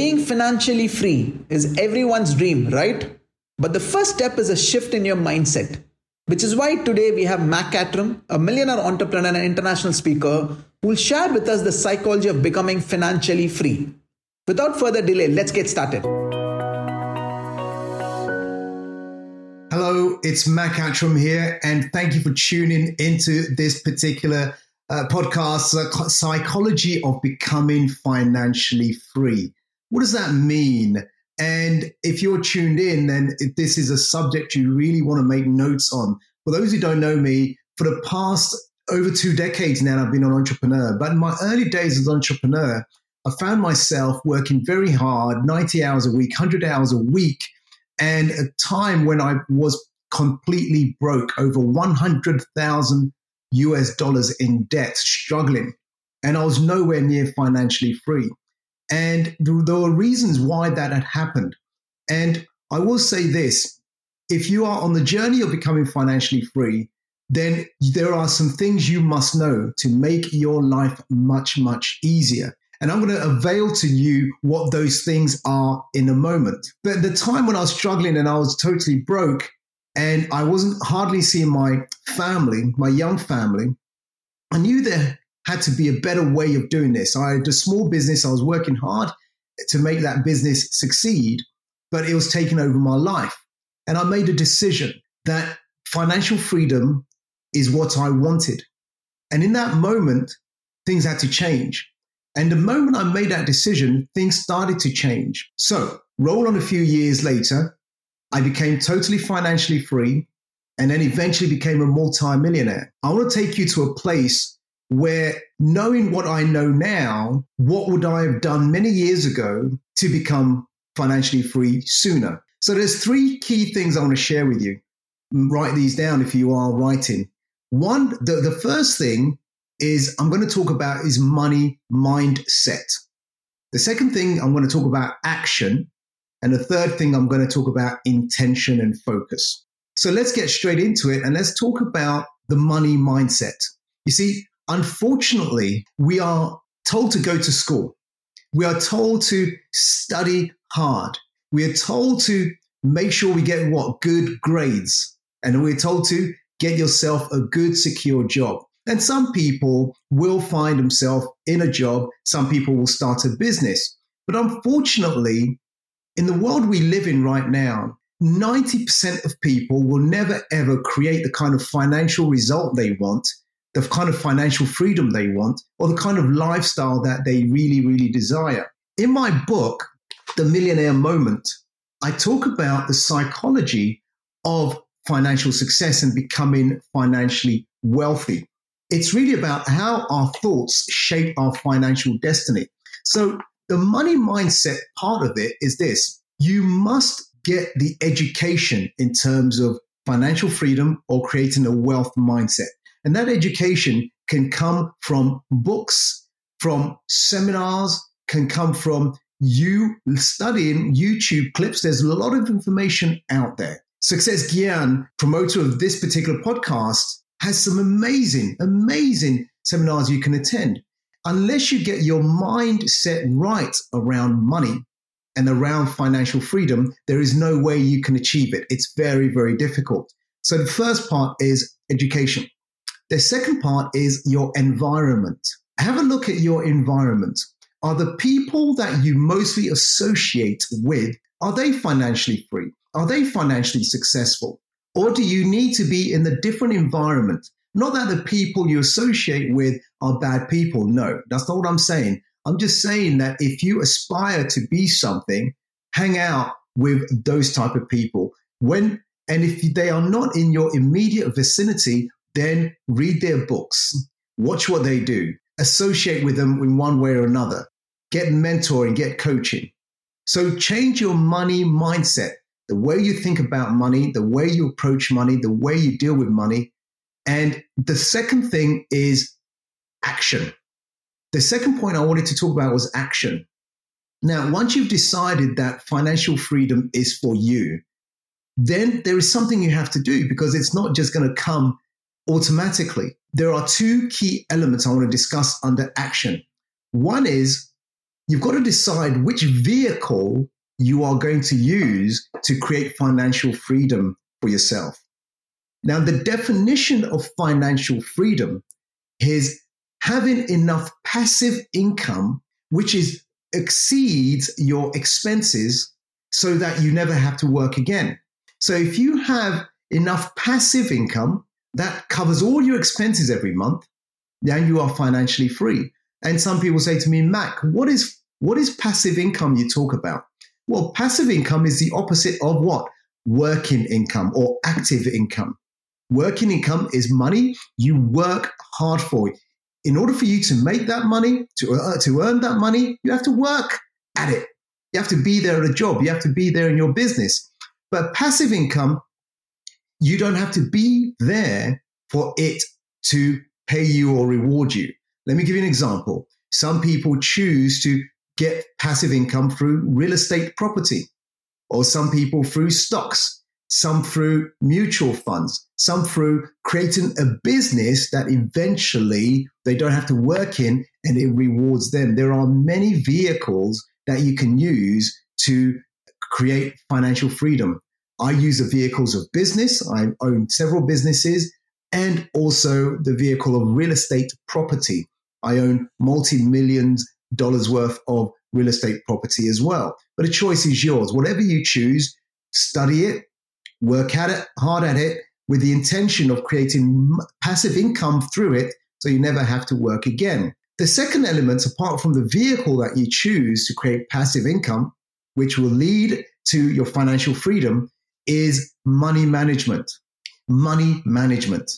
Being financially free is everyone's dream, right? But the first step is a shift in your mindset, which is why today we have Mac Attram, a millionaire entrepreneur and international speaker, who will share with us the psychology of becoming financially free. Without further delay, let's get started. Hello, it's Mac Attram here, and thank you for tuning into this particular uh, podcast, Psychology of Becoming Financially Free. What does that mean? And if you're tuned in, then this is a subject you really want to make notes on. For those who don't know me, for the past over two decades now, I've been an entrepreneur. But in my early days as an entrepreneur, I found myself working very hard, 90 hours a week, 100 hours a week, and a time when I was completely broke, over 100,000 US dollars in debt, struggling. And I was nowhere near financially free. And there were reasons why that had happened. And I will say this if you are on the journey of becoming financially free, then there are some things you must know to make your life much, much easier. And I'm going to avail to you what those things are in a moment. But the time when I was struggling and I was totally broke and I wasn't hardly seeing my family, my young family, I knew there had to be a better way of doing this. I had a small business. I was working hard to make that business succeed, but it was taking over my life. And I made a decision that financial freedom is what I wanted. And in that moment, things had to change. And the moment I made that decision, things started to change. So, roll on a few years later, I became totally financially free and then eventually became a multi-millionaire. I want to take you to a place where knowing what I know now, what would I have done many years ago to become financially free sooner? So there's three key things I want to share with you. Mm, write these down if you are writing. One, the, the first thing is I'm going to talk about is money mindset. The second thing I'm going to talk about action. And the third thing I'm going to talk about intention and focus. So let's get straight into it and let's talk about the money mindset. You see, unfortunately, we are told to go to school. We are told to study hard. We are told to make sure we get what? Good grades. And we're told to get yourself a good, secure job. And some people will find themselves in a job. Some people will start a business. But unfortunately, in the world we live in right now, 90% of people will never ever create the kind of financial result they want the kind of financial freedom they want, or the kind of lifestyle that they really, really desire. In my book, The Millionaire Moment, I talk about the psychology of financial success and becoming financially wealthy. It's really about how our thoughts shape our financial destiny. So, the money mindset part of it is this you must get the education in terms of financial freedom or creating a wealth mindset. And that education can come from books, from seminars, can come from you studying YouTube clips. There's a lot of information out there. Success Gyan, promoter of this particular podcast, has some amazing, amazing seminars you can attend. Unless you get your mind set right around money and around financial freedom, there is no way you can achieve it. It's very, very difficult. So the first part is education. The second part is your environment. Have a look at your environment. Are the people that you mostly associate with, are they financially free? Are they financially successful? Or do you need to be in a different environment? Not that the people you associate with are bad people. No, that's not what I'm saying. I'm just saying that if you aspire to be something, hang out with those type of people. When and if they are not in your immediate vicinity, then read their books, watch what they do, associate with them in one way or another. Get mentoring, get coaching. So change your money mindset, the way you think about money, the way you approach money, the way you deal with money. And the second thing is action. The second point I wanted to talk about was action. Now, once you've decided that financial freedom is for you, then there is something you have to do because it's not just going to come automatically. There are two key elements I want to discuss under action. One is you've got to decide which vehicle you are going to use to create financial freedom for yourself. Now, the definition of financial freedom is having enough passive income, which is exceeds your expenses so that you never have to work again. So if you have enough passive income that covers all your expenses every month, then you are financially free. And some people say to me, Mac, what is what is passive income you talk about? Well, passive income is the opposite of what? Working income or active income. Working income is money you work hard for in order for you to make that money, to, uh, to earn that money, you have to work at it. You have to be there at a job. You have to be there in your business. But passive income, you don't have to be there for it to pay you or reward you. Let me give you an example. Some people choose to get passive income through real estate property, or some people through stocks some through mutual funds, some through creating a business that eventually they don't have to work in and it rewards them. There are many vehicles that you can use to create financial freedom. I use the vehicles of business. I own several businesses and also the vehicle of real estate property. I own multi millions dollars worth of real estate property as well. But the choice is yours. Whatever you choose, study it, work at it, hard at it, with the intention of creating passive income through it so you never have to work again. The second element, apart from the vehicle that you choose to create passive income, which will lead to your financial freedom, is money management. Money management.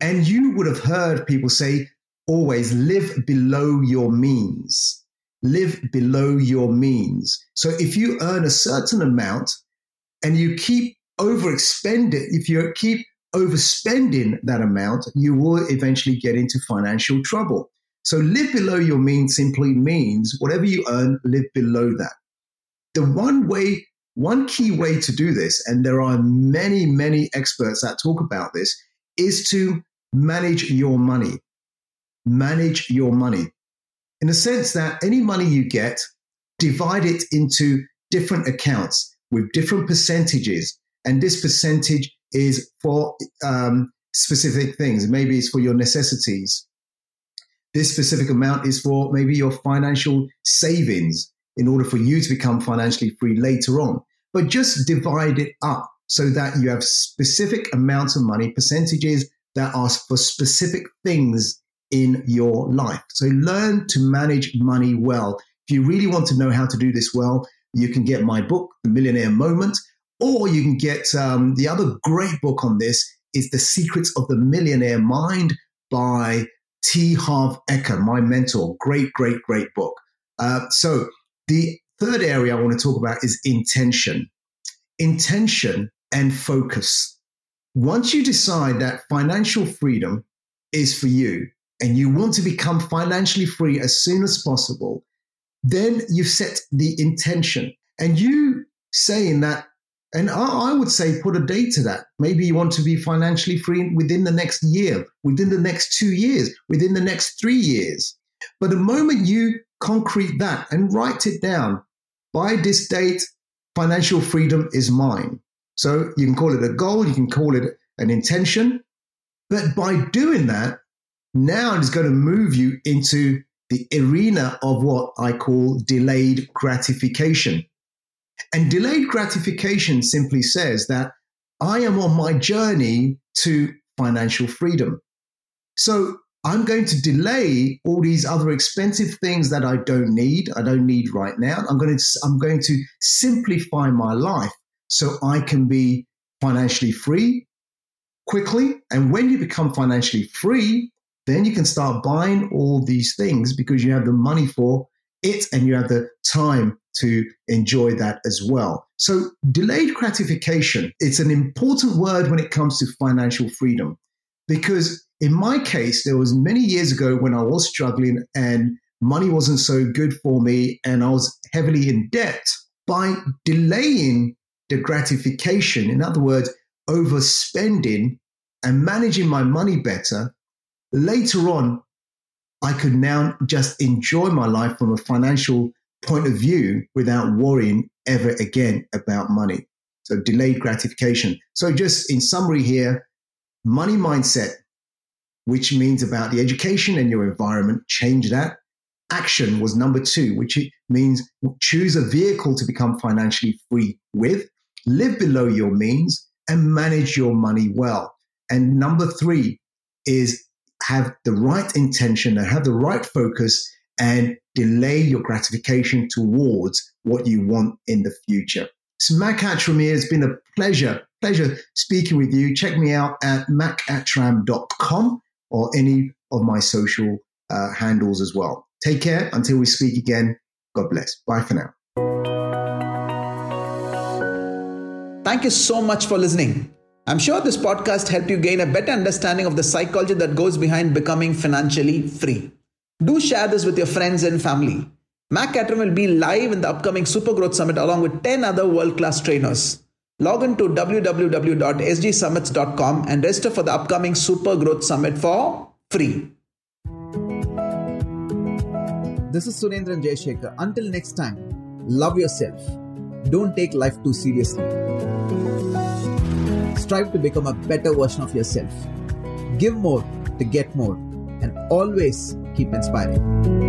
And you would have heard people say, always live below your means. Live below your means. So if you earn a certain amount and you keep overexpend it, if you keep overspending that amount, you will eventually get into financial trouble. So live below your means simply means whatever you earn, live below that. The one way, one key way to do this, and there are many, many experts that talk about this, is to manage your money. Manage your money. In the sense that any money you get, divide it into different accounts with different percentages and this percentage is for um, specific things. Maybe it's for your necessities. This specific amount is for maybe your financial savings in order for you to become financially free later on. But just divide it up so that you have specific amounts of money, percentages that are for specific things in your life. So learn to manage money well. If you really want to know how to do this well, you can get my book, The Millionaire Moment, or you can get um, the other great book on this is The Secrets of the Millionaire Mind by T. Harv Eker, my mentor. Great, great, great book. Uh, so the third area I want to talk about is intention. Intention and focus. Once you decide that financial freedom is for you and you want to become financially free as soon as possible, then you set the intention and you saying that and I, I would say put a date to that. Maybe you want to be financially free within the next year, within the next two years, within the next three years. But the moment you concrete that and write it down, by this date, financial freedom is mine. So you can call it a goal, you can call it an intention. But by doing that, now it's going to move you into the arena of what I call delayed gratification. And delayed gratification simply says that I am on my journey to financial freedom. So I'm going to delay all these other expensive things that I don't need, I don't need right now. I'm going to I'm going to simplify my life so I can be financially free quickly. And when you become financially free, then you can start buying all these things because you have the money for it and you have the time to enjoy that as well. So delayed gratification, it's an important word when it comes to financial freedom because in my case, there was many years ago when I was struggling and money wasn't so good for me and I was heavily in debt. By delaying the gratification, in other words, overspending and managing my money better, later on, I could now just enjoy my life from a financial point of view without worrying ever again about money. So delayed gratification. So just in summary here, money mindset, which means about the education and your environment, change that. Action was number two, which means choose a vehicle to become financially free with, live below your means, and manage your money well. And number three is have the right intention and have the right focus and delay your gratification towards what you want in the future. So Attram here. It's been a pleasure, pleasure speaking with you. Check me out at macattram.com or any of my social uh, handles as well. Take care until we speak again. God bless. Bye for now. Thank you so much for listening. I'm sure this podcast helped you gain a better understanding of the psychology that goes behind becoming financially free. Do share this with your friends and family. Mac Attram will be live in the upcoming Super Growth Summit along with 10 other world class trainers. Log in to www.sgsummits.com and register for the upcoming Super Growth Summit for free. This is Surendran Jayashekhar. Until next time, love yourself. Don't take life too seriously strive to become a better version of yourself. Give more to get more, and always keep inspiring.